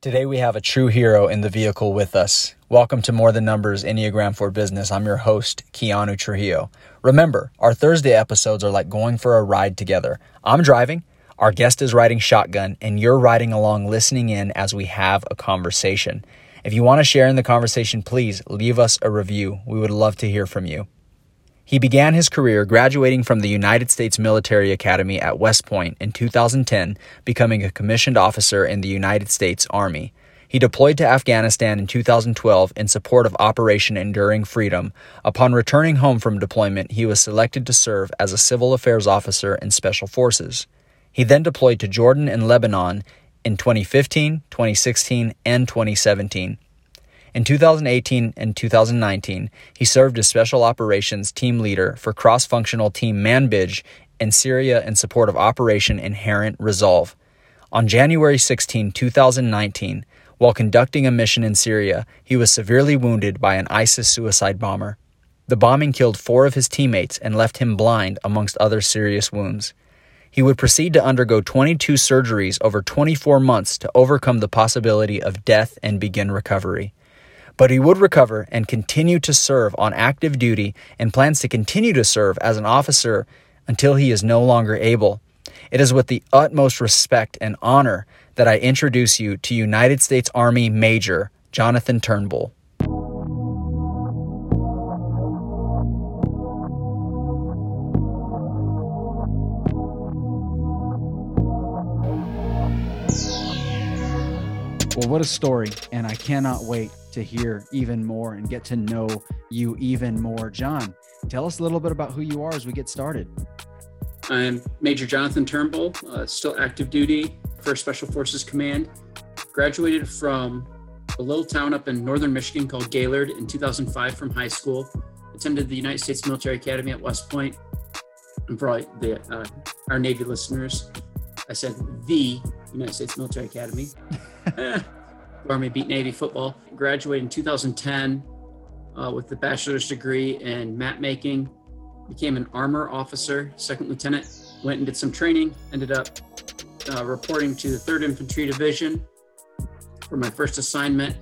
Today we have a true hero in the vehicle with us. Welcome to More Than Numbers Enneagram for Business. I'm your host, Keanu Trujillo. Remember, our Thursday episodes are like going for a ride together. I'm driving, our guest is riding shotgun, and you're riding along listening in as we have a conversation. If you want to share in the conversation, please leave us a review. We would love to hear from you. He began his career graduating from the United States Military Academy at West Point in 2010, becoming a commissioned officer in the United States Army. He deployed to Afghanistan in 2012 in support of Operation Enduring Freedom. Upon returning home from deployment, he was selected to serve as a civil affairs officer in Special Forces. He then deployed to Jordan and Lebanon in 2015, 2016, and 2017. In 2018 and 2019, he served as Special Operations Team Leader for cross functional Team Manbij in Syria in support of Operation Inherent Resolve. On January 16, 2019, while conducting a mission in Syria, he was severely wounded by an ISIS suicide bomber. The bombing killed four of his teammates and left him blind, amongst other serious wounds. He would proceed to undergo 22 surgeries over 24 months to overcome the possibility of death and begin recovery but he would recover and continue to serve on active duty and plans to continue to serve as an officer until he is no longer able. It is with the utmost respect and honor that I introduce you to United States Army Major Jonathan Turnbull. What a story, and I cannot wait to hear even more and get to know you even more. John, tell us a little bit about who you are as we get started. I'm Major Jonathan Turnbull, uh, still active duty, First Special Forces Command. Graduated from a little town up in northern Michigan called Gaylord in 2005 from high school. Attended the United States Military Academy at West Point. And for the, uh, our Navy listeners, I said the United States Military Academy. Army beat Navy football. Graduated in 2010 uh, with a bachelor's degree in map making. Became an armor officer, second lieutenant. Went and did some training. Ended up uh, reporting to the 3rd Infantry Division for my first assignment.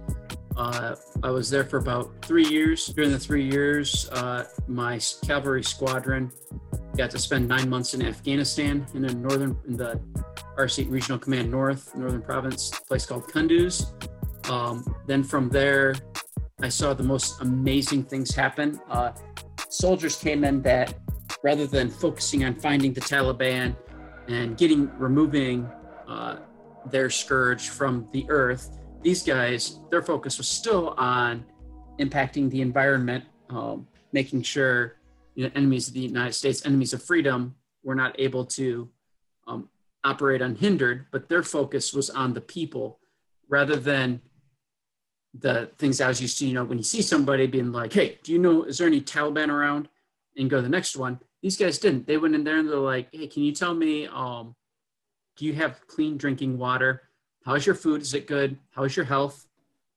Uh, I was there for about three years. During the three years, uh, my cavalry squadron got to spend nine months in Afghanistan in a northern in the RC Regional Command North, Northern Province, place called Kunduz. Um, then from there, I saw the most amazing things happen. Uh, soldiers came in that rather than focusing on finding the Taliban and getting removing uh, their scourge from the earth, these guys, their focus was still on impacting the environment, um, making sure you know, enemies of the United States, enemies of freedom, were not able to um, operate unhindered, but their focus was on the people rather than the things I was used to, you know, when you see somebody being like, hey, do you know, is there any Taliban around? And go to the next one. These guys didn't. They went in there and they're like, hey, can you tell me, um, do you have clean drinking water? How's your food? Is it good? How's your health?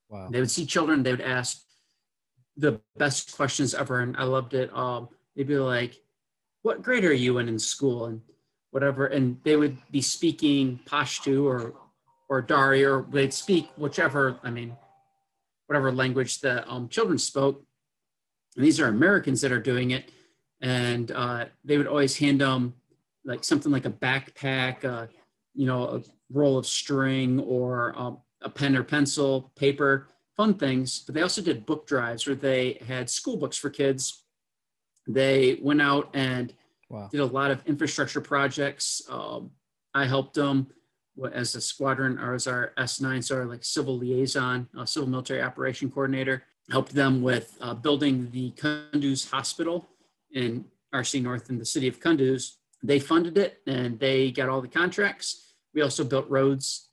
Wow. They would see children, they would ask the best questions ever. And I loved it. Um, they'd be like, what grade are you in in school? And whatever. And they would be speaking Pashto or, or Dari, or they'd speak whichever, I mean, whatever language the um, children spoke. And these are Americans that are doing it. And uh, they would always hand them like something like a backpack, uh, you know, a roll of string or um, a pen or pencil, paper, fun things. But they also did book drives where they had school books for kids. They went out and wow. did a lot of infrastructure projects. Um, I helped them as a squadron or as our S9, so our like civil liaison, uh, civil military operation coordinator, helped them with uh, building the Kunduz Hospital in RC North in the city of Kunduz. They funded it and they got all the contracts. We also built roads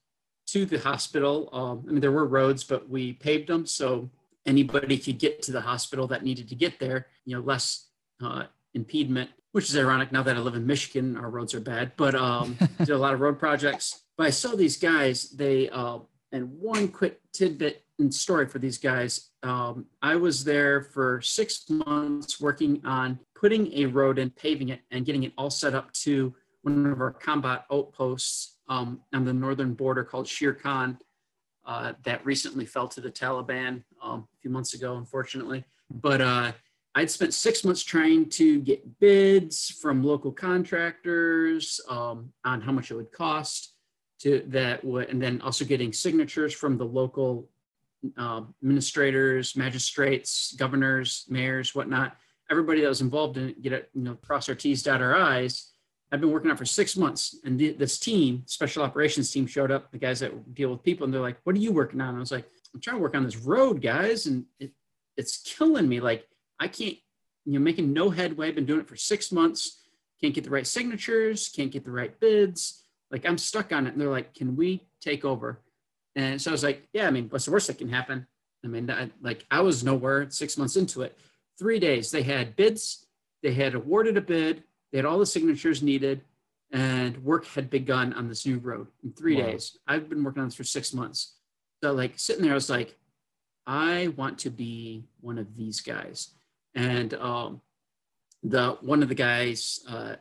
to the hospital. Um, I mean, there were roads, but we paved them so anybody could get to the hospital that needed to get there. You know, less uh, impediment which is ironic now that I live in Michigan, our roads are bad, but um, did a lot of road projects. But I saw these guys, they, uh, and one quick tidbit and story for these guys. Um, I was there for six months working on putting a road and paving it and getting it all set up to one of our combat outposts um, on the northern border called Shere Khan. uh, that recently fell to the Taliban um, a few months ago, unfortunately. But uh, I'd spent six months trying to get bids from local contractors um, on how much it would cost to that, would, and then also getting signatures from the local uh, administrators, magistrates, governors, mayors, whatnot. Everybody that was involved in it, get it, you know, cross our T's, dot our I's. I've been working on for six months, and this team, special operations team, showed up. The guys that deal with people, and they're like, "What are you working on?" And I was like, "I'm trying to work on this road, guys, and it, it's killing me. Like, I can't, you know, making no headway. I've been doing it for six months. Can't get the right signatures. Can't get the right bids. Like, I'm stuck on it." And they're like, "Can we take over?" And so I was like, "Yeah, I mean, what's the worst that can happen?" I mean, I, like, I was nowhere six months into it. Three days, they had bids. They had awarded a bid they had all the signatures needed, and work had begun on this new road in three wow. days. I've been working on this for six months. So, like, sitting there, I was like, I want to be one of these guys. And um, the one of the guys uh,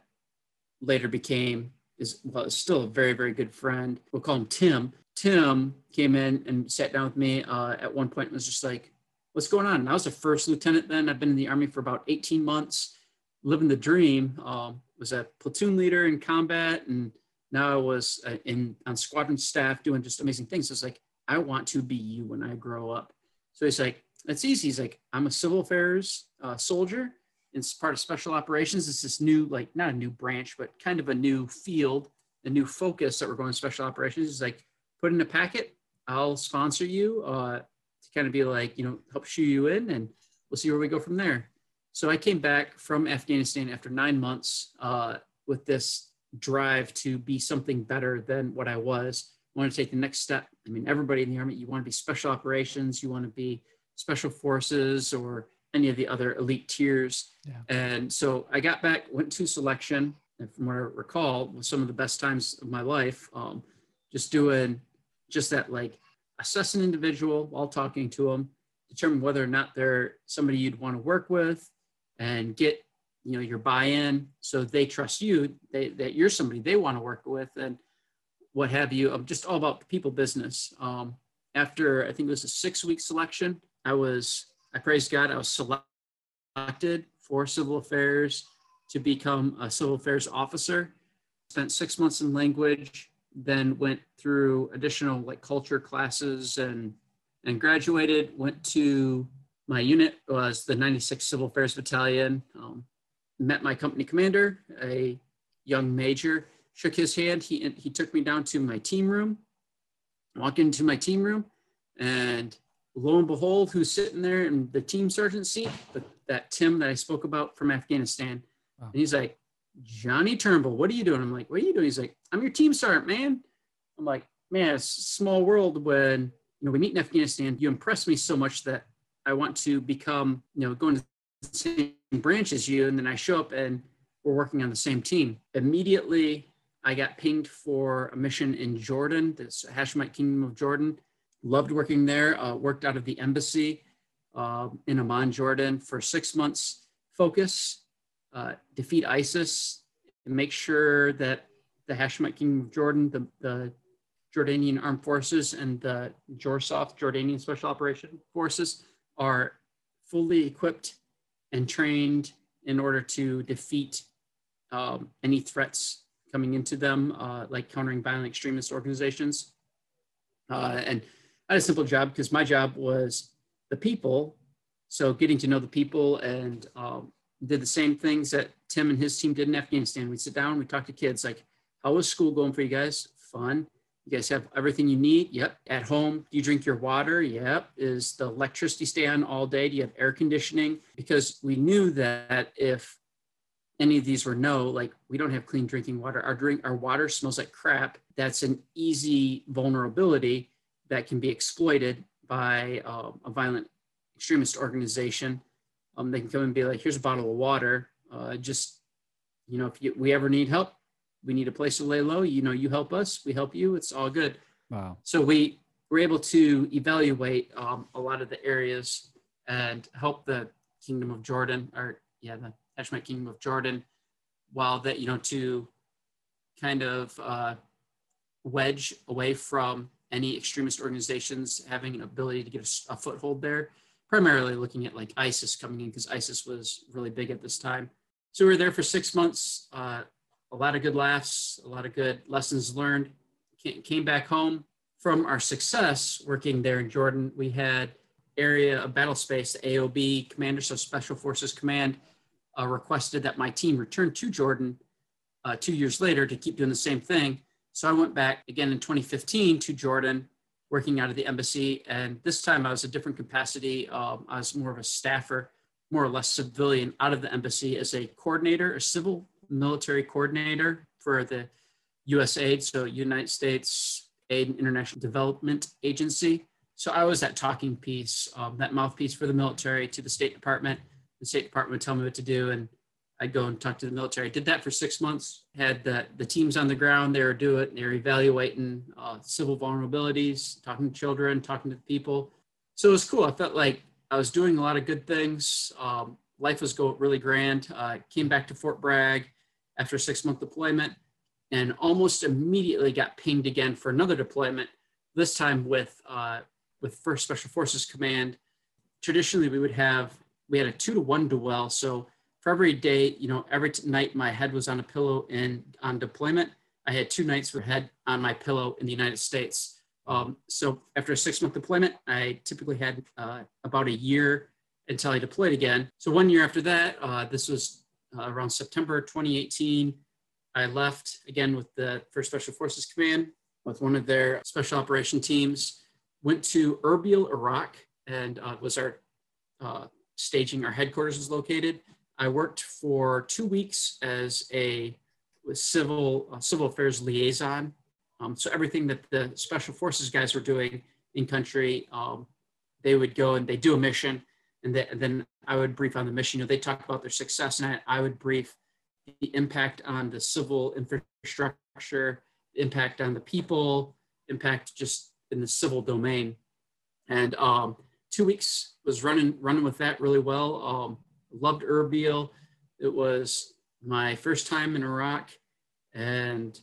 later became is well, still a very very good friend. We'll call him Tim. Tim came in and sat down with me uh, at one point and was just like, "What's going on?" And I was a first lieutenant then. I've been in the army for about 18 months living the dream. Um, was a platoon leader in combat, and now I was uh, in on squadron staff doing just amazing things. So it's like I want to be you when I grow up. So he's like, "That's easy." He's like, "I'm a civil affairs uh, soldier. It's part of special operations. It's this new, like not a new branch, but kind of a new field, a new focus that we're going special operations." He's like, "Put in a packet. I'll sponsor you uh, to kind of be like, you know, help shoe you in, and we'll see where we go from there." So I came back from Afghanistan after nine months uh, with this drive to be something better than what I was. I want to take the next step. I mean, everybody in the Army, you want to be special operations, you want to be special forces or any of the other elite tiers. Yeah. And so I got back, went to selection, and from what I recall, was some of the best times of my life. Um, just doing just that, like assess an individual while talking to them, determine whether or not they're somebody you'd want to work with, and get you know your buy-in so they trust you they, that you're somebody they want to work with and what have you i'm just all about people business um, after i think it was a six week selection i was i praise god i was selected for civil affairs to become a civil affairs officer spent six months in language then went through additional like culture classes and and graduated went to my unit was the 96th Civil Affairs Battalion. Um, met my company commander, a young major, shook his hand. He, he took me down to my team room, walk into my team room, and lo and behold, who's sitting there in the team sergeant seat? But that Tim that I spoke about from Afghanistan. Wow. And he's like, Johnny Turnbull, what are you doing? I'm like, what are you doing? He's like, I'm your team sergeant, man. I'm like, man, it's a small world when you know we meet in Afghanistan. You impress me so much that I want to become, you know, going to the same branch as you. And then I show up and we're working on the same team. Immediately, I got pinged for a mission in Jordan, this Hashemite Kingdom of Jordan. Loved working there, uh, worked out of the embassy uh, in Amman, Jordan for six months. Focus, uh, defeat ISIS, and make sure that the Hashemite Kingdom of Jordan, the, the Jordanian Armed Forces, and the JORSOF, Jordanian Special Operation Forces, are fully equipped and trained in order to defeat um, any threats coming into them, uh, like countering violent extremist organizations. Uh, and Had a simple job because my job was the people. So getting to know the people and um, did the same things that Tim and his team did in Afghanistan. We'd sit down, we talk to kids like, how was school going for you guys? Fun. You guys have everything you need? Yep. At home, do you drink your water? Yep. Is the electricity stay on all day? Do you have air conditioning? Because we knew that if any of these were no, like we don't have clean drinking water. Our drink, our water smells like crap. That's an easy vulnerability that can be exploited by um, a violent extremist organization. Um, they can come and be like, "Here's a bottle of water. Uh, just, you know, if you, we ever need help, we need a place to lay low. You know, you help us, we help you. It's all good. Wow. So we were able to evaluate um, a lot of the areas and help the Kingdom of Jordan, or yeah, the Hashemite Kingdom of Jordan, while that you know to kind of uh, wedge away from any extremist organizations having an ability to get a, a foothold there. Primarily looking at like ISIS coming in because ISIS was really big at this time. So we were there for six months. Uh, a lot of good laughs, a lot of good lessons learned. Came back home from our success working there in Jordan. We had area of battle space, AOB, Commanders of Special Forces Command, uh, requested that my team return to Jordan uh, two years later to keep doing the same thing. So I went back again in 2015 to Jordan, working out of the embassy. And this time I was a different capacity. Um, I was more of a staffer, more or less civilian out of the embassy as a coordinator, a civil military coordinator for the USAID, so United States Aid and International Development Agency. So I was that talking piece, um, that mouthpiece for the military to the State Department. The State Department would tell me what to do, and I'd go and talk to the military. I did that for six months. Had the, the teams on the ground there do it. And they're evaluating uh, civil vulnerabilities, talking to children, talking to people. So it was cool. I felt like I was doing a lot of good things. Um, life was going really grand. Uh, came back to Fort Bragg after a six month deployment and almost immediately got pinged again for another deployment. This time with uh, with First Special Forces Command. Traditionally, we would have we had a two to one duel. So for every day, you know, every night my head was on a pillow and on deployment, I had two nights with head on my pillow in the United States. Um, so after a six month deployment, I typically had uh, about a year until I deployed again. So one year after that, uh, this was uh, around September 2018, I left again with the First Special Forces Command with one of their special operation teams, went to Erbil, Iraq, and uh, was our uh, staging, our headquarters was located. I worked for two weeks as a civil uh, civil affairs liaison. Um, so everything that the special forces guys were doing in country, um, they would go and they do a mission, and, they, and, then I would brief on the mission. You know, they talk about their success, and I, I would brief the impact on the civil infrastructure, impact on the people, impact just in the civil domain. And um, two weeks was running running with that really well. Loved Erbil. It was my first time in Iraq, and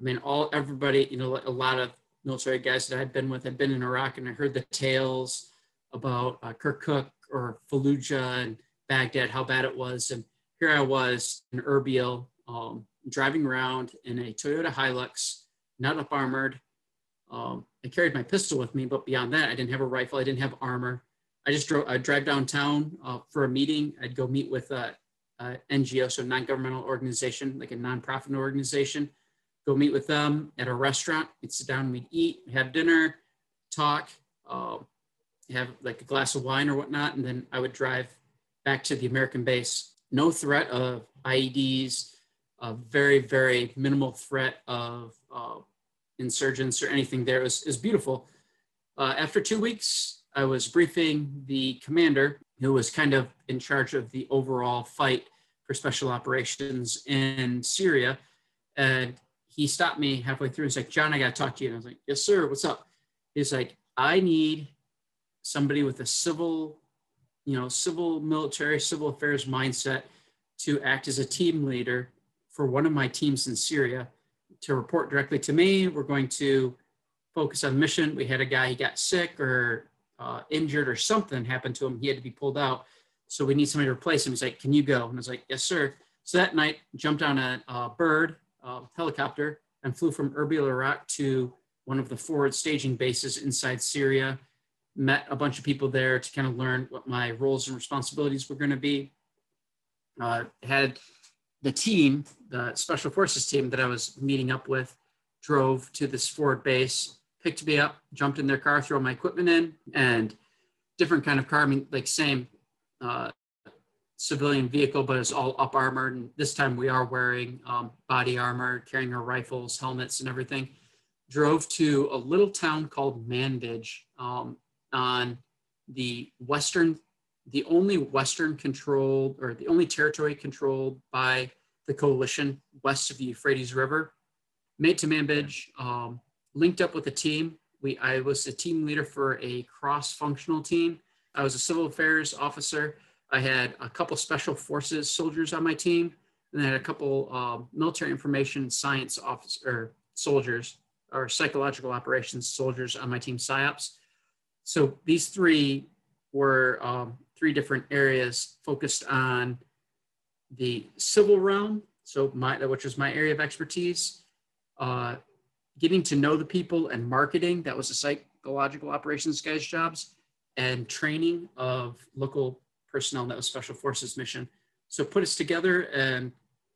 I mean, all everybody, you know, a lot of military guys that I'd been with had been in Iraq, and I heard the tales about uh, Kirkuk or Fallujah and Baghdad, how bad it was, and here I was in Erbil, um, driving around in a Toyota Hilux, not up armored. Um, I carried my pistol with me, but beyond that, I didn't have a rifle. I didn't have armor. I just drove, I'd drive downtown uh, for a meeting. I'd go meet with a, a NGO, so non-governmental organization, like a nonprofit organization. Go meet with them at a restaurant. We'd sit down, we'd eat, have dinner, talk, uh, have like a glass of wine or whatnot, and then I would drive back to the American base. No threat of IEDs, a very, very minimal threat of uh, insurgents or anything there. It was, was beautiful. Uh, after two weeks, I was briefing the commander who was kind of in charge of the overall fight for special operations in Syria. And he stopped me halfway through. He's like, John, I got to talk to you. And I was like, Yes, sir. What's up? He's like, I need somebody with a civil, you know, civil military, civil affairs mindset to act as a team leader for one of my teams in Syria to report directly to me. We're going to focus on mission. We had a guy, he got sick or uh, injured or something happened to him. He had to be pulled out. So we need somebody to replace him. He's like, Can you go? And I was like, Yes, sir. So that night, jumped on a, a bird helicopter and flew from Erbil, Iraq to one of the forward staging bases inside Syria. Met a bunch of people there to kind of learn what my roles and responsibilities were going to be. Uh, had the team, the special forces team that I was meeting up with, drove to this forward base picked me up, jumped in their car, throw my equipment in, and different kind of car. I mean, like same uh, civilian vehicle, but it's all up armored. And this time we are wearing um, body armor, carrying our rifles, helmets, and everything. Drove to a little town called Manbij um, on the western, the only western controlled or the only territory controlled by the coalition west of the Euphrates River. Made to Manbij. Um, linked up with a team. We, I was a team leader for a cross-functional team. I was a civil affairs officer. I had a couple special forces soldiers on my team, and I had a couple uh, military information science officer or soldiers or psychological operations soldiers on my team PSYOPs. So these three were um, three different areas focused on the civil realm, so my which was my area of expertise. Uh, getting to know the people and marketing that was the psychological operations guys' jobs, and training of local personnel that was Special Forces mission. So put us together, and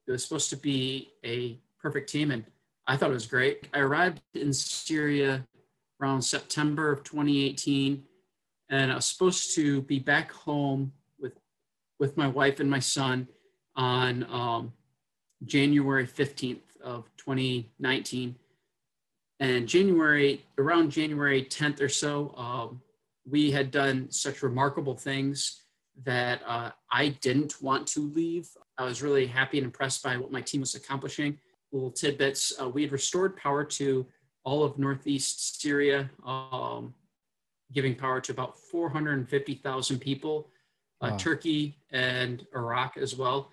it was supposed to be a perfect team, and I thought it was great. I arrived in Syria around September of 2018, and I was supposed to be back home with with my wife and my son on um, January 15th of 2019. And January, around January 10th or so, um, we had done such remarkable things that uh, I didn't want to leave. I was really happy and impressed by what my team was accomplishing. Little tidbits uh, we had restored power to all of Northeast Syria, um, giving power to about 450,000 people, uh, wow. Turkey and Iraq as well.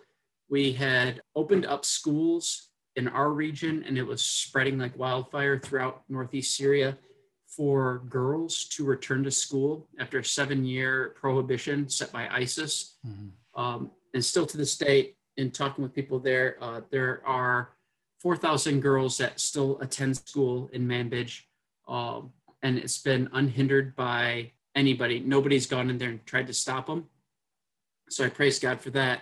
We had opened up schools in our region and it was spreading like wildfire throughout Northeast Syria for girls to return to school after a seven year prohibition set by ISIS. Mm-hmm. Um, and still to this day, in talking with people there, uh, there are 4,000 girls that still attend school in Manbij. Um, and it's been unhindered by anybody. Nobody's gone in there and tried to stop them. So I praise God for that.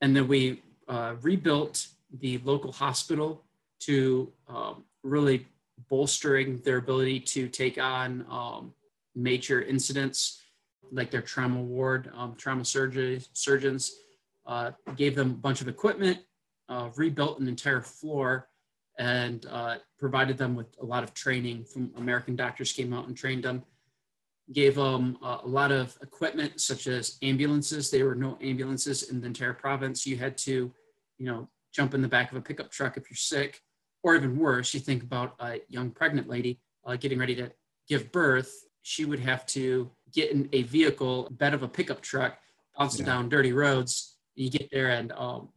And then we uh, rebuilt the local hospital to um, really bolstering their ability to take on um, major incidents like their trauma ward, um, trauma surgery, surgeons, uh, gave them a bunch of equipment, uh, rebuilt an entire floor, and uh, provided them with a lot of training from American doctors came out and trained them. Gave them a lot of equipment such as ambulances. There were no ambulances in the entire province. You had to, you know, jump in the back of a pickup truck if you're sick or even worse, you think about a young pregnant lady uh, getting ready to give birth, she would have to get in a vehicle, bed of a pickup truck, bouncing yeah. down dirty roads. You get there and um,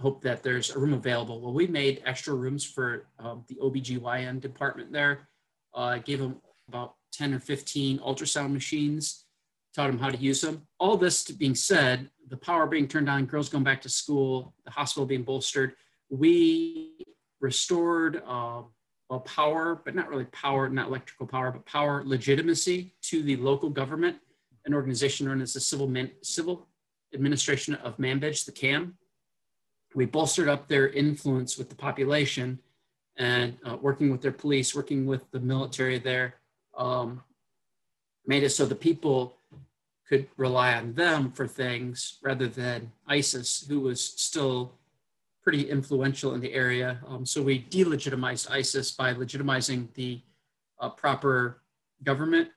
hope that there's a room available. Well, we made extra rooms for um, the OBGYN department there. Uh, gave them about 10 or 15 ultrasound machines, taught them how to use them. All this being said, the power being turned on, girls going back to school, the hospital being bolstered, we restored uh, power, but not really power, not electrical power, but power legitimacy to the local government, an organization known as the Civil, Man- Civil Administration of Manbij, the CAM. We bolstered up their influence with the population and uh, working with their police, working with the military there, um, made it so the people could rely on them for things rather than ISIS, who was still pretty influential in the area. Um, so we delegitimized ISIS by legitimizing the uh, proper government.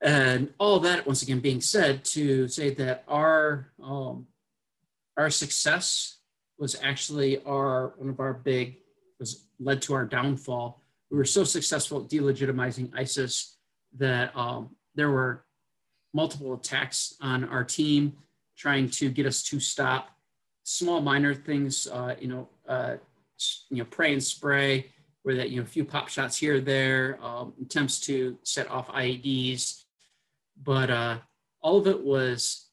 And all that, once again, being said, to say that our um, our success was actually our one of our big was led to our downfall. We were so successful at delegitimizing ISIS that um, there were multiple attacks on our team trying to get us to stop small minor things, uh, you know, uh, you know, pray and spray, where that you know a few pop shots here or there, um, attempts to set off IEDs, but uh, all of it was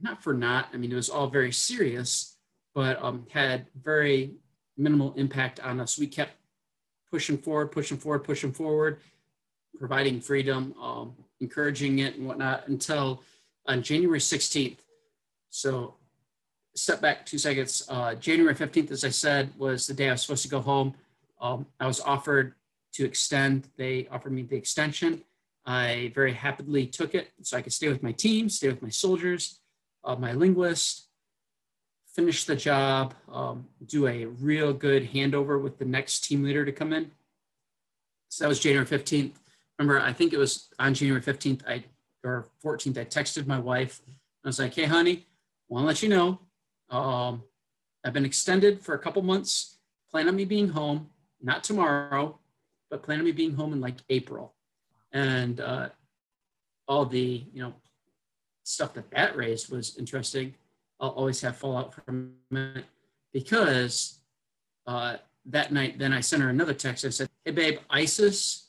not for naught. I mean, it was all very serious, but um, had very minimal impact on us. We kept pushing forward, pushing forward, pushing forward, providing freedom, um, encouraging it, and whatnot until on January 16th. So step back two seconds. Uh, January 15th, as I said, was the day I was supposed to go home. Um, I was offered to extend. They offered me the extension. I very happily took it so I could stay with my team, stay with my soldiers, uh, my linguist, finish the job, um, do a real good handover with the next team leader to come in. So that was January 15th. Remember, I think it was on January 15th I, or 14th, I texted my wife. I was like, hey, honey, want to let you know um, I've been extended for a couple months. Plan on me being home, not tomorrow, but plan on me being home in like April. And uh, all the, you know, stuff that that raised was interesting. I'll always have fallout from it because uh, that night, then I sent her another text. I said, Hey, babe, ISIS,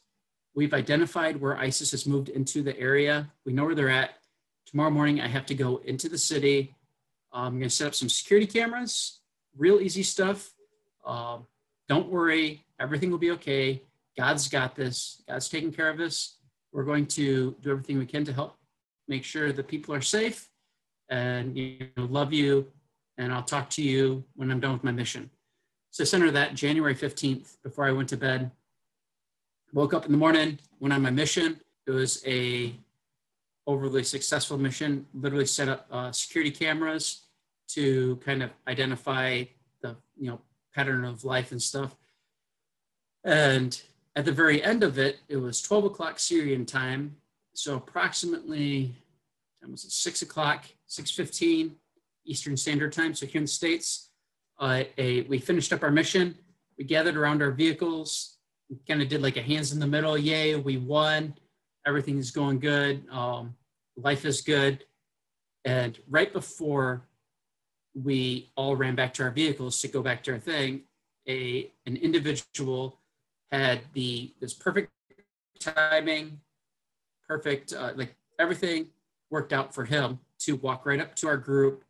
we've identified where ISIS has moved into the area. We know where they're at. Tomorrow morning, I have to go into the city. I'm going to set up some security cameras, real easy stuff. Uh, don't worry, everything will be okay. God's got this. God's taking care of this. We're going to do everything we can to help make sure the people are safe and you know, love you. And I'll talk to you when I'm done with my mission. So I sent her that January 15th before I went to bed. Woke up in the morning, went on my mission. It was a overly successful mission. Literally set up uh, security cameras to kind of identify the you know pattern of life and stuff. And at the very end of it, it was 12 o'clock Syrian time. So approximately, time was it six o'clock, 6.15 Eastern Standard Time. So here in the States, uh, a, we finished up our mission. We gathered around our vehicles, kind of did like a hands in the middle. Yay, we won. Everything is going good. Um, life is good. And right before we all ran back to our vehicles to go back to our thing, a an individual had the this perfect timing, perfect uh, like everything worked out for him to walk right up to our group,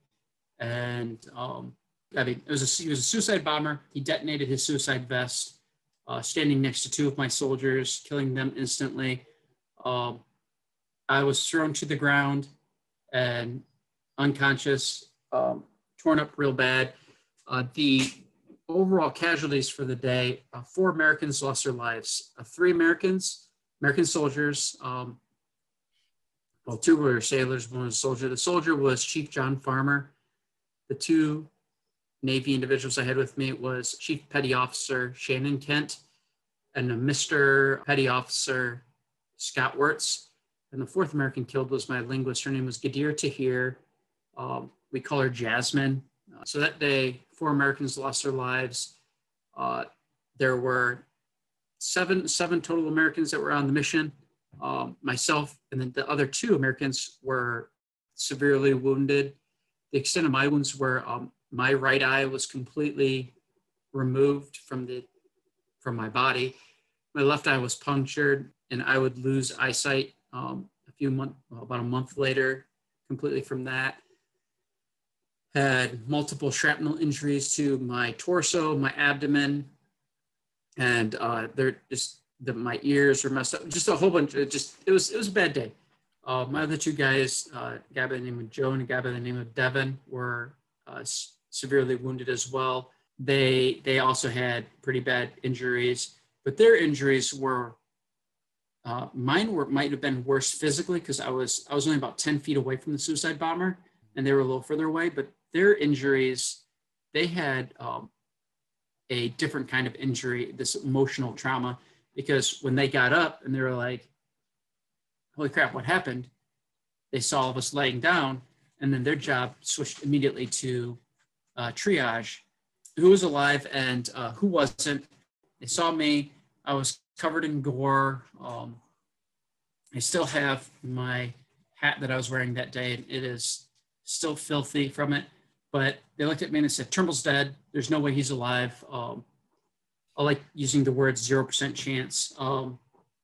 and um, I mean it was a he was a suicide bomber. He detonated his suicide vest, uh, standing next to two of my soldiers, killing them instantly. Um, I was thrown to the ground and unconscious, um, torn up real bad. Uh, the overall casualties for the day, uh, four Americans lost their lives. Uh, three Americans, American soldiers, um, well, two were sailors, one was a soldier. The soldier was Chief John Farmer. The two Navy individuals I had with me was Chief Petty Officer Shannon Kent and Mr. Petty Officer Scott Wirtz. And the fourth American killed was my linguist. Her name was Ghadir Taher. Um, we call her Jasmine. Uh, so that day, four Americans lost their lives. Uh, there were seven seven total Americans that were on the mission. Um, myself and then the other two Americans were severely wounded. The extent of my wounds were um, my right eye was completely removed from the from my body. My left eye was punctured, and I would lose eyesight um, a few months, well, about a month later, completely from that had multiple shrapnel injuries to my torso, my abdomen, and uh, they're just the, my ears were messed up. Just a whole bunch. Of, just it was it was a bad day. Uh, my other two guys, uh, a guy by the name of Joe and a guy by the name of Devin, were uh, severely wounded as well. They they also had pretty bad injuries, but their injuries were uh, mine were might have been worse physically because I was I was only about ten feet away from the suicide bomber, and they were a little further away. But their injuries, they had um, a different kind of injury, this emotional trauma, because when they got up and they were like, holy crap, what happened? They saw all of us laying down, and then their job switched immediately to uh, triage who was alive and uh, who wasn't. They saw me. I was covered in gore. Um, I still have my hat that I was wearing that day, and it is still filthy from it. But they looked at me and said, Turnbull's dead. There's no way he's alive. Um, I like using the word 0% chance. Um,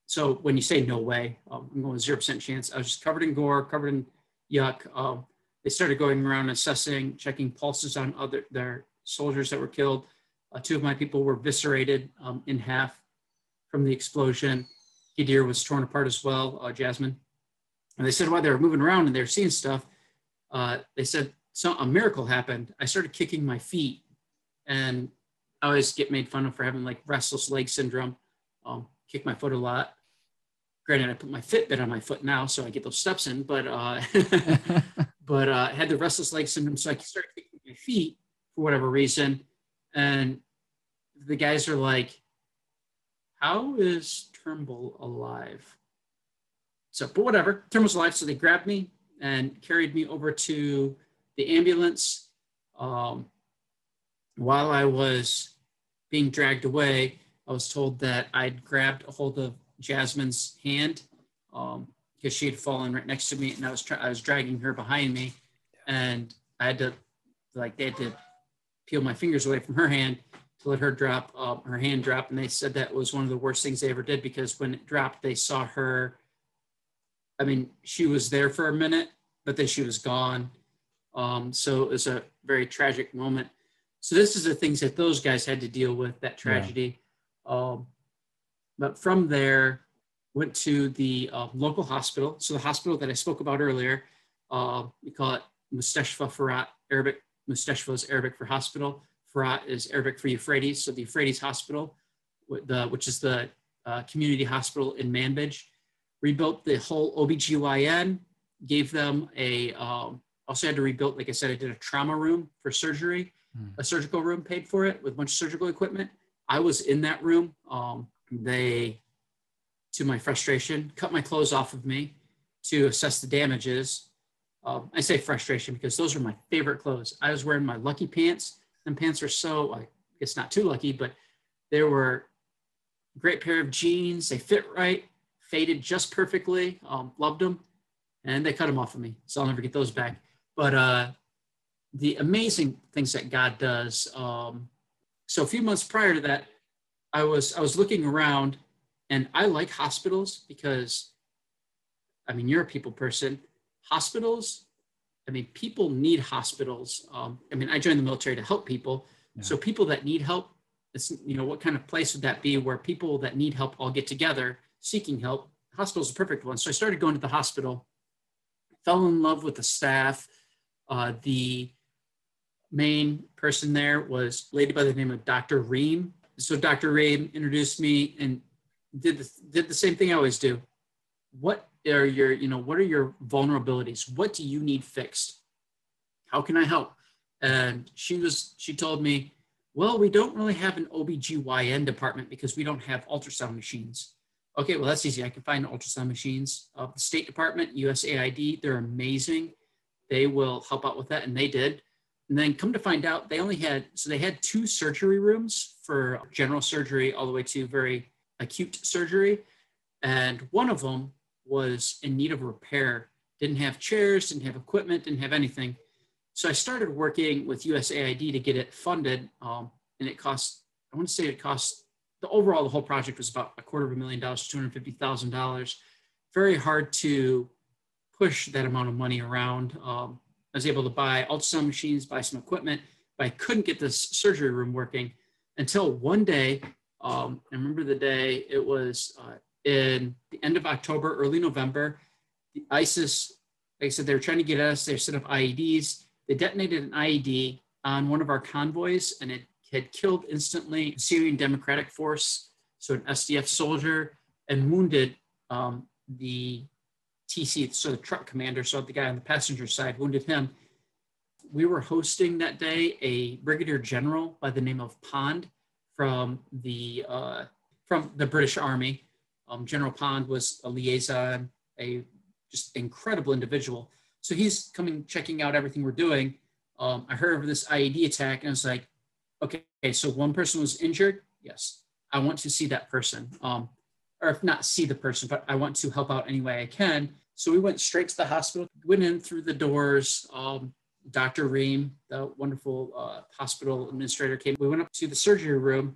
so when you say no way, um, I'm going 0% chance. I was just covered in gore, covered in yuck. They started going around assessing, checking pulses on other their soldiers that were killed. Uh, two of my people were eviscerated um, in half from the explosion. Ghadir was torn apart as well, uh, Jasmine. And they said while they were moving around and they were seeing stuff, uh, they said so a miracle happened. I started kicking my feet, and I always get made fun of for having like restless leg syndrome. Um, kick my foot a lot. Granted, I put my Fitbit on my foot now, so I get those steps in. But uh, but uh, had the restless leg syndrome, so I started kicking my feet for whatever reason. And the guys are like, "How is Turnbull alive?" So, but whatever. Turnbull's alive, so they grabbed me and carried me over to the ambulance. Um, while I was being dragged away, I was told that I'd grabbed a hold of Jasmine's hand um, because she had fallen right next to me, and I was I was dragging her behind me, and I had to like they had to peel my fingers away from her hand to let her drop um, her hand drop, and they said that was one of the worst things they ever did because when it dropped, they saw her. I mean, she was there for a minute, but then she was gone. Um, so it was a very tragic moment. So this is the things that those guys had to deal with that tragedy. Yeah. Um, but from there, went to the uh, local hospital. So the hospital that I spoke about earlier, uh, we call it Mustashfa Farat. Arabic Mustashfa is Arabic for hospital. Farat is Arabic for Euphrates. So the Euphrates Hospital, the, which is the uh, community hospital in Manbij, rebuilt the whole OBGYN, gave them a, um, also had to rebuild, like I said, I did a trauma room for surgery, mm. a surgical room paid for it with a bunch of surgical equipment. I was in that room. Um, they to my frustration, cut my clothes off of me to assess the damages. Um, I say frustration because those are my favorite clothes. I was wearing my lucky pants. And pants are so, I guess not too lucky, but they were a great pair of jeans. They fit right, faded just perfectly. Um, loved them. And they cut them off of me. So I'll never get those back. But uh, the amazing things that God does. Um, so a few months prior to that, I was I was looking around and I like hospitals because, I mean, you're a people person. Hospitals, I mean, people need hospitals. Um, I mean, I joined the military to help people. Yeah. So people that need help, it's, you know, what kind of place would that be where people that need help all get together seeking help? Hospital's a perfect one. So I started going to the hospital, fell in love with the staff. Uh, the main person there was a lady by the name of Dr. Ream. So Dr. Ream introduced me and did the, did the same thing I always do. What are your, you know, what are your vulnerabilities? What do you need fixed? How can I help? And she was, she told me, well, we don't really have an OBGYN department because we don't have ultrasound machines. Okay, well, that's easy. I can find ultrasound machines. Uh, the State Department, USAID, they're amazing. They will help out with that, and they did. And then come to find out, they only had, so they had two surgery rooms for general surgery all the way to very acute surgery, and one of them was in need of repair. Didn't have chairs, didn't have equipment, didn't have anything. So I started working with USAID to get it funded, um, and it cost. I want to say it cost the overall the whole project was about a quarter of a million dollars, two hundred fifty thousand dollars. Very hard to push that amount of money around. Um, I was able to buy ultrasound machines, buy some equipment, but I couldn't get this surgery room working until one day um, I remember the day it was uh, in the end of October, early November. The ISIS, like I said, they were trying to get us. They set up IEDs. They detonated an IED on one of our convoys, and it had killed instantly a Syrian Democratic Force, so an SDF soldier, and wounded um, the TC, so the truck commander, so the guy on the passenger side, wounded him. We were hosting that day a brigadier general by the name of Pond from the uh, from the British Army. Um, General Pond was a liaison, a just incredible individual. So he's coming, checking out everything we're doing. Um, I heard of this IED attack, and I was like, okay, so one person was injured. Yes, I want to see that person, um, or if not see the person, but I want to help out any way I can. So we went straight to the hospital, went in through the doors. Um, Dr. Ream, the wonderful uh, hospital administrator, came. We went up to the surgery room,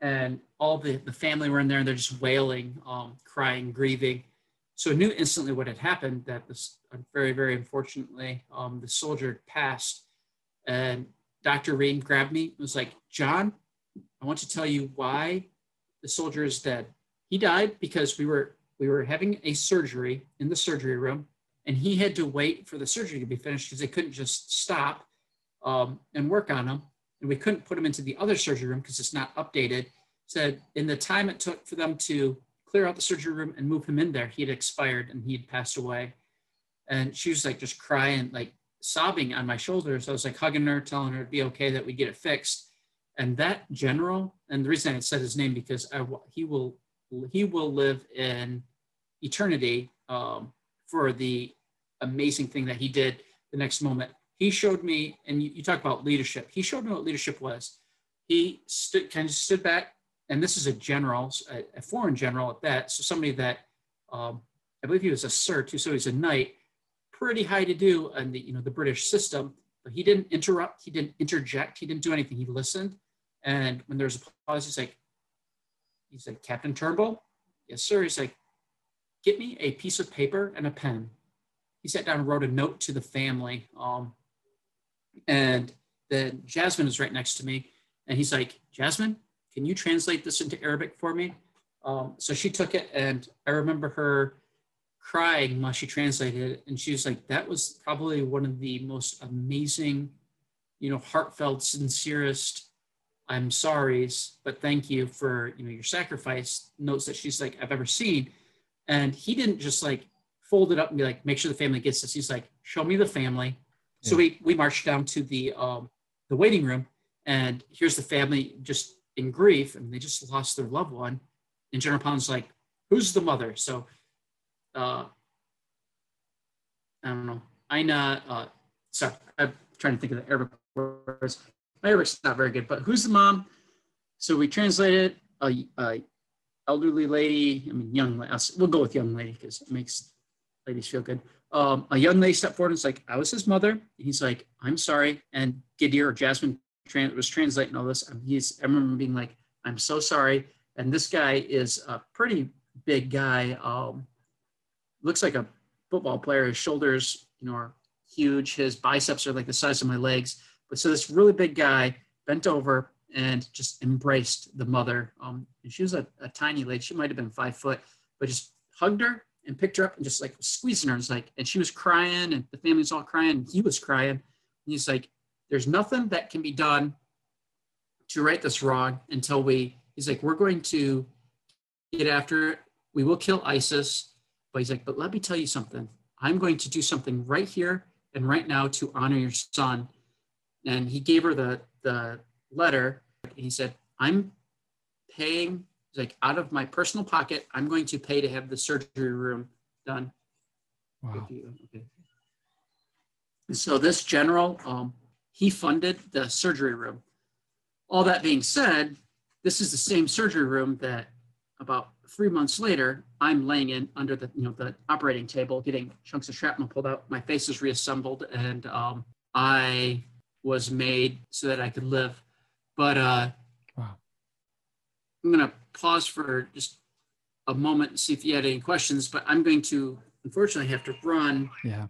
and all the, the family were in there, and they're just wailing, um, crying, grieving. So I knew instantly what had happened. That this, very, very unfortunately, um, the soldier passed. And Dr. Ream grabbed me and was like, John, I want to tell you why the soldier is dead. He died because we were we were having a surgery in the surgery room and he had to wait for the surgery to be finished because they couldn't just stop um, and work on him. And we couldn't put him into the other surgery room because it's not updated. Said in the time it took for them to clear out the surgery room and move him in there, he had expired and he had passed away. And she was like just crying, like sobbing on my shoulders. I was like hugging her, telling her it'd be okay that we get it fixed. And that general, and the reason I said his name because I, he will he will live in eternity um, for the amazing thing that he did the next moment. He showed me, and you, you talk about leadership. He showed me what leadership was. He stood, kind of stood back, and this is a general, a, a foreign general at that. So somebody that um, I believe he was a sir too, so he's a knight, pretty high to do in the you know the British system. But he didn't interrupt, he didn't interject, he didn't do anything. He listened, And when there's a pause, he's like, he's like, Captain Turnbull? Yes, sir. He's like, get me a piece of paper and a pen. He sat down and wrote a note to the family. Um, and then Jasmine is right next to me. And he's like, Jasmine, can you translate this into Arabic for me? Um, so she took it, and I remember her crying while she translated it. And she was like, that was probably one of the most amazing, you know, heartfelt, sincerest I'm sorry's, but thank you for, you know, your sacrifice notes that she's like, I've ever seen. And he didn't just like fold it up and be like, make sure the family gets this. He's like, show me the family. Yeah. So we, we marched down to the, um, the waiting room and here's the family just in grief and they just lost their loved one. And General Pound's like, who's the mother? So, uh, I don't know. Aina, uh, sorry, I'm trying to think of the Arabic words. My Arabic's not very good, but who's the mom? So we translated a, a elderly lady. I mean, young. We'll go with young lady because it makes ladies feel good. Um, a young lady stepped forward and was like, "I was his mother." He's like, "I'm sorry." And Ghadir or Jasmine was translating all this. He's, I remember being like, "I'm so sorry." And this guy is a pretty big guy. Um, looks like a football player. His shoulders, you know, are huge. His biceps are like the size of my legs. But so this really big guy bent over and just embraced the mother. Um, and she was a, a tiny lady. She might have been five foot, but just hugged her and picked her up and just like squeezing her. And like, and she was crying and the family's all crying. And he was crying. And he's like, there's nothing that can be done to right this wrong until we, he's like, we're going to get after it. We will kill ISIS. But he's like, but let me tell you something. I'm going to do something right here and right now to honor your son and he gave her the the letter. He said, "I'm paying like out of my personal pocket. I'm going to pay to have the surgery room done." Wow. Okay. And so this general, um, he funded the surgery room. All that being said, this is the same surgery room that about three months later, I'm laying in under the you know the operating table, getting chunks of shrapnel pulled out. My face is reassembled, and um, I was made so that I could live. But uh, wow. I'm going to pause for just a moment and see if you had any questions. But I'm going to unfortunately have to run. Yeah.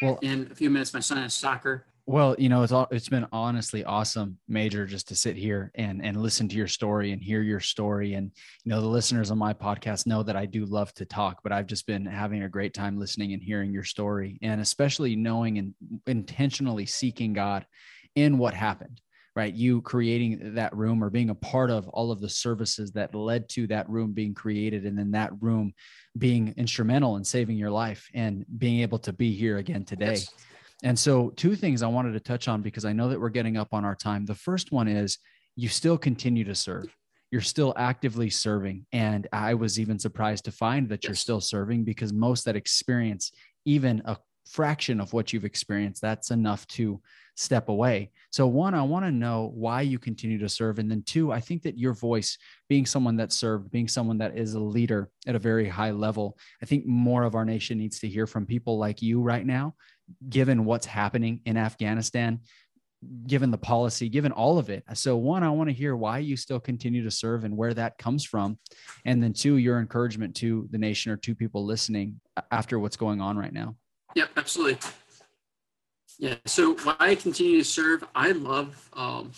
Well, in a few minutes, my son has soccer. Well, you know, it's all, it's been honestly awesome, Major, just to sit here and and listen to your story and hear your story. And you know, the listeners on my podcast know that I do love to talk, but I've just been having a great time listening and hearing your story, and especially knowing and intentionally seeking God in what happened. Right, you creating that room or being a part of all of the services that led to that room being created, and then that room being instrumental in saving your life and being able to be here again today. Yes and so, two things I wanted to touch on because I know that we're getting up on our time. The first one is you still continue to serve. You're still actively serving. And I was even surprised to find that yes. you're still serving because most that experience even a fraction of what you've experienced, that's enough to step away. So, one, I want to know why you continue to serve. And then, two, I think that your voice, being someone that served, being someone that is a leader at a very high level, I think more of our nation needs to hear from people like you right now given what's happening in Afghanistan, given the policy, given all of it. So, one, I want to hear why you still continue to serve and where that comes from. And then, two, your encouragement to the nation or to people listening after what's going on right now. Yep, absolutely. Yeah. So, why I continue to serve, I love, um,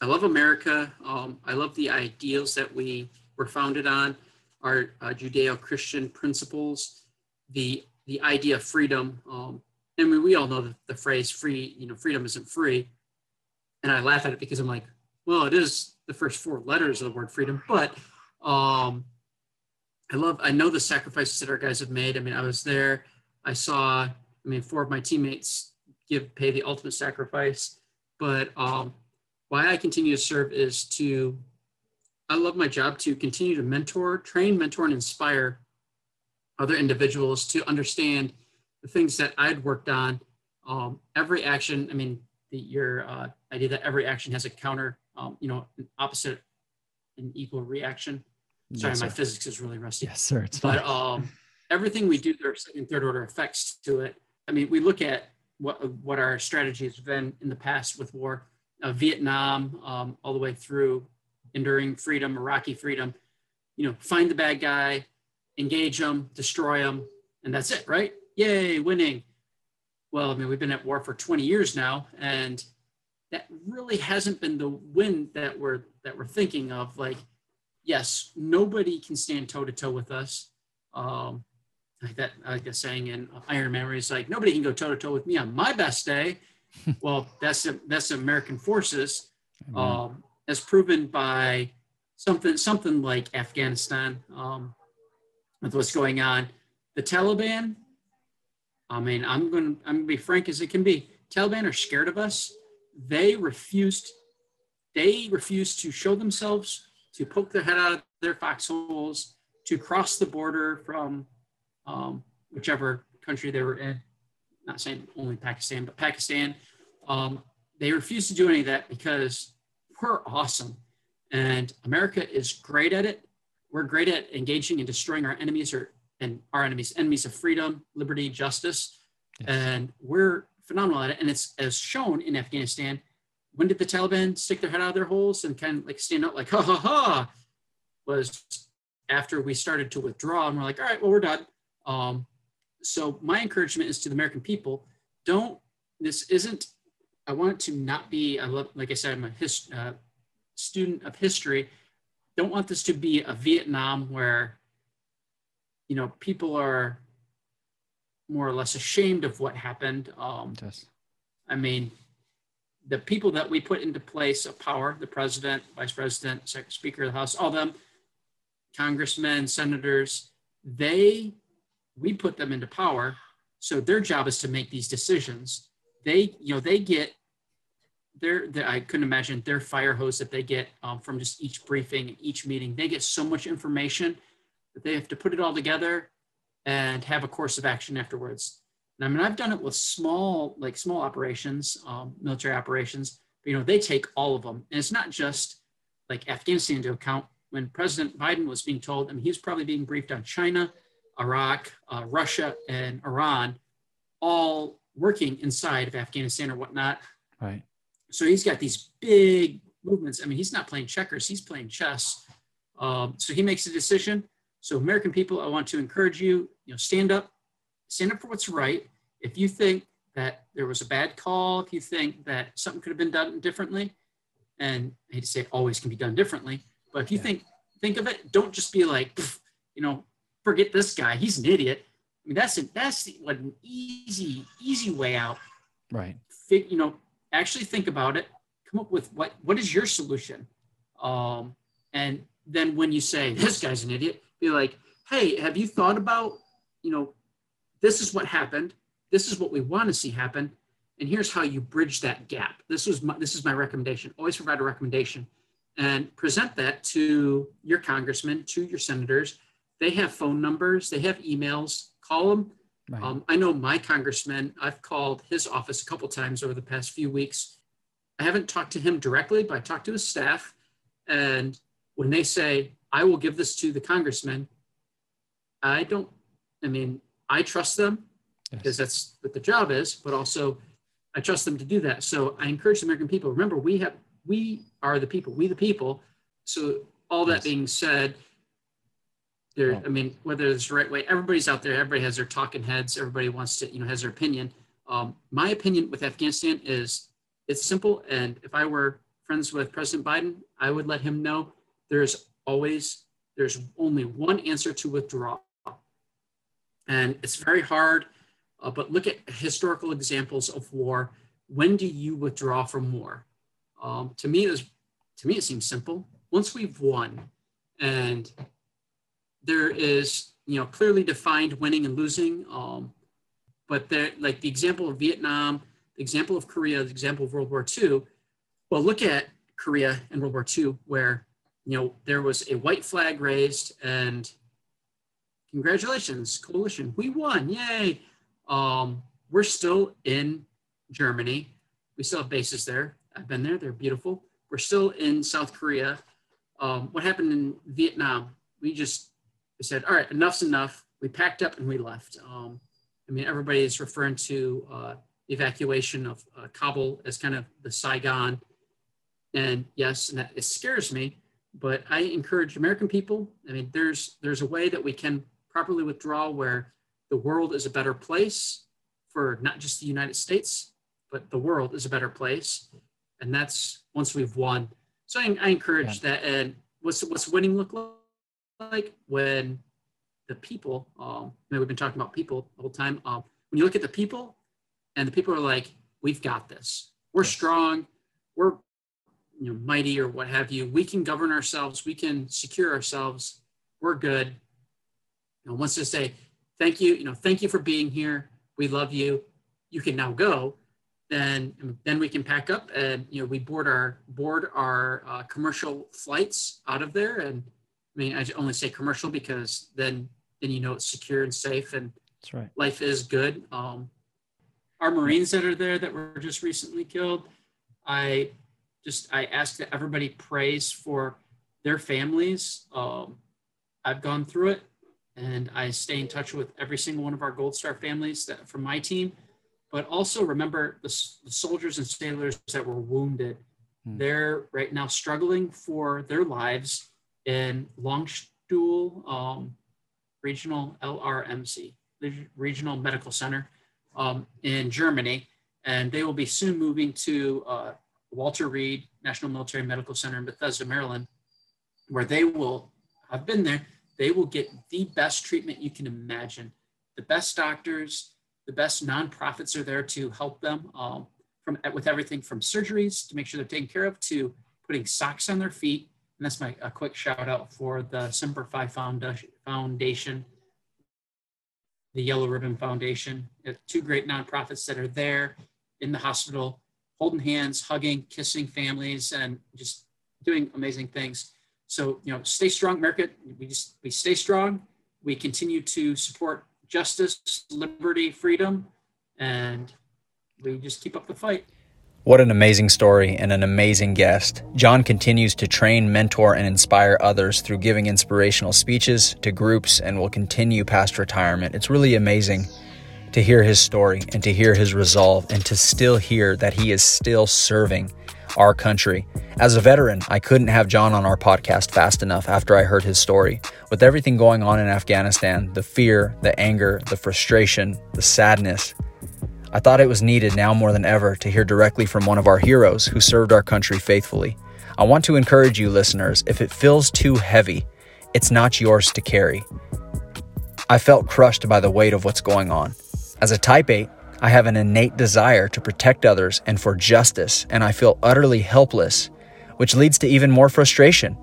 I love America. Um, I love the ideals that we were founded on, our uh, Judeo-Christian principles, the the idea of freedom. Um, I mean, we all know the, the phrase free, you know, freedom isn't free. And I laugh at it because I'm like, well, it is the first four letters of the word freedom, but um, I love, I know the sacrifices that our guys have made. I mean, I was there, I saw, I mean, four of my teammates give, pay the ultimate sacrifice, but um, why I continue to serve is to, I love my job to continue to mentor, train, mentor, and inspire other individuals to understand the things that I'd worked on. Um, every action, I mean, the, your uh, idea that every action has a counter, um, you know, an opposite and equal reaction. Sorry, yes, my physics is really rusty. Yes, sir. It's but um, everything we do, there are second, third order effects to it. I mean, we look at what what our strategy has been in the past with war. uh, Vietnam, um, all the way through enduring freedom, Iraqi freedom. You know, find the bad guy, engage them, destroy them, and that's it, right? Yay, winning. Well, I mean, we've been at war for 20 years now, and that really hasn't been the win that we're that we're thinking of. Like, yes, nobody can stand toe to toe with us. Um, like that, like the saying in Iron Man, where he's like, nobody can go toe to toe with me on my best day. well, that's the, that's American forces, um, as proven by something something like Afghanistan um, with what's going on. The Taliban. I mean, I'm going. I'm to be frank as it can be. Taliban are scared of us. They refused. They refused to show themselves, to poke their head out of their foxholes, to cross the border from um, whichever country they were in. Not saying only Pakistan, but Pakistan. Um, they refused to do any of that because we're awesome. And America is great at it. We're great at engaging and destroying our enemies or and our enemies, enemies of freedom, liberty, justice. Yes. And we're phenomenal at it. And it's as shown in Afghanistan. When did the Taliban stick their head out of their holes and kind of like stand up like, ha ha ha? Was after we started to withdraw and we're like, all right, well, we're done. Um, so my encouragement is to the American people, don't, this isn't, I want it to not be, I love, like I said, I'm a his, uh, student of history. Don't want this to be a Vietnam where, you know, people are more or less ashamed of what happened. Um, yes. I mean, the people that we put into place of power, the president, vice president, speaker of the house, all them, congressmen, senators, they we put them into power. So their job is to make these decisions. They you know they get their, their i couldn't imagine their fire hose that they get um, from just each briefing each meeting. They get so much information that they have to put it all together and have a course of action afterwards. And i mean i've done it with small like small operations um, military operations but you know they take all of them. And it's not just like afghanistan into account. When president biden was being told i mean he was probably being briefed on china Iraq, uh, Russia, and Iran, all working inside of Afghanistan or whatnot. Right. So he's got these big movements. I mean, he's not playing checkers; he's playing chess. Um, so he makes a decision. So American people, I want to encourage you. You know, stand up, stand up for what's right. If you think that there was a bad call, if you think that something could have been done differently, and I hate to say it always can be done differently, but if you yeah. think think of it, don't just be like, you know, forget this guy. He's an idiot. I mean, that's a, that's what an easy easy way out. Right. Fig, you know, actually think about it. Come up with what what is your solution, um, and then when you say this guy's an idiot, be like, hey, have you thought about, you know, this is what happened. This is what we want to see happen, and here's how you bridge that gap. This was my, this is my recommendation. Always provide a recommendation, and present that to your congressman, to your senators, they have phone numbers, they have emails. Call them. Right. Um, I know my congressman. I've called his office a couple times over the past few weeks. I haven't talked to him directly, but I talked to his staff. And when they say, "I will give this to the congressman," I don't. I mean, I trust them yes. because that's what the job is. But also, I trust them to do that. So I encourage the American people. Remember, we have we are the people. We the people. So all that yes. being said, there, oh. I mean, whether it's the right way, everybody's out there. Everybody has their talking heads. Everybody wants to, you know, has their opinion. Um, my opinion with Afghanistan is it's simple. And if I were friends with President Biden, I would let him know there's always there's only one answer to withdraw, and it's very hard. Uh, but look at historical examples of war. When do you withdraw from war? Um, to me, is to me it seems simple. Once we've won, and there is you know clearly defined winning and losing um, but there like the example of vietnam the example of korea the example of world war ii well look at korea and world war ii where you know there was a white flag raised and congratulations coalition we won yay. Um, we're still in germany. We still have bases there. I've been there. They're beautiful. We're still in south korea. Um, what happened in vietnam? We just we said, all right, enough's enough. We packed up and we left. Um, I mean, everybody is referring to uh, evacuation of uh, Kabul as kind of the Saigon And yes, and that, it scares me, but I encourage American people. I mean, there's there's a way that we can properly withdraw where the world is a better place for not just the United States, but the world is a better place. And that's once we've won. So I, I encourage yeah. that. And what's what's winning look like when the people, um, we've been talking about people the whole time. Um, when you look at the people and the people are like, we've got this. We're strong. We're you know mighty or what have you. We can govern ourselves. We can secure ourselves. We're good. You know, once to say, thank you, you know, thank you for being here. We love you. You can now go. Then then we can pack up and you know we board our board our uh, commercial flights out of there. And I mean I only say commercial because then then you know it's secure and safe and That's right. life is good. Um, our Marines that are there that were just recently killed, I just I ask that everybody prays for their families. Um, I've gone through it and I stay in touch with every single one of our Gold Star families that from my team. But also remember the, the soldiers and sailors that were wounded. Hmm. They're right now struggling for their lives in Landstuhl um, Regional LRMC, Regional Medical Center um, in Germany. And they will be soon moving to uh, Walter Reed National Military Medical Center in Bethesda, Maryland, where they will, I've been there, they will get the best treatment you can imagine. The best doctors, the best nonprofits are there to help them um, from with everything from surgeries to make sure they're taken care of to putting socks on their feet. And that's my a quick shout out for the Semper Fi Foundation, the Yellow Ribbon Foundation, uh, two great nonprofits that are there in the hospital, holding hands, hugging, kissing families, and just doing amazing things. So, you know, stay strong, America. We just we stay strong. We continue to support justice, liberty, freedom, and we just keep up the fight. What an amazing story and an amazing guest. John continues to train, mentor, and inspire others through giving inspirational speeches to groups and will continue past retirement. It's really amazing to hear his story and to hear his resolve and to still hear that he is still serving our country. As a veteran, I couldn't have John on our podcast fast enough after I heard his story. With everything going on in Afghanistan, the fear, the anger, the frustration, the sadness, I thought it was needed now more than ever to hear directly from one of our heroes who served our country faithfully. I want to encourage you, listeners, if it feels too heavy, it's not yours to carry. I felt crushed by the weight of what's going on. As a type 8, I have an innate desire to protect others and for justice, and I feel utterly helpless, which leads to even more frustration.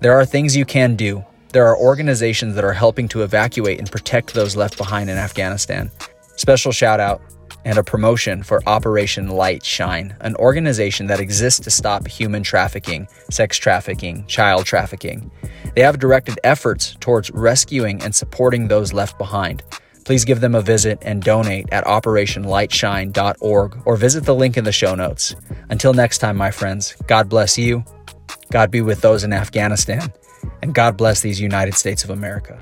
There are things you can do. There are organizations that are helping to evacuate and protect those left behind in Afghanistan. Special shout out and a promotion for Operation Light Shine, an organization that exists to stop human trafficking, sex trafficking, child trafficking. They have directed efforts towards rescuing and supporting those left behind. Please give them a visit and donate at operationlightshine.org or visit the link in the show notes. Until next time, my friends, God bless you, God be with those in Afghanistan, and God bless these United States of America.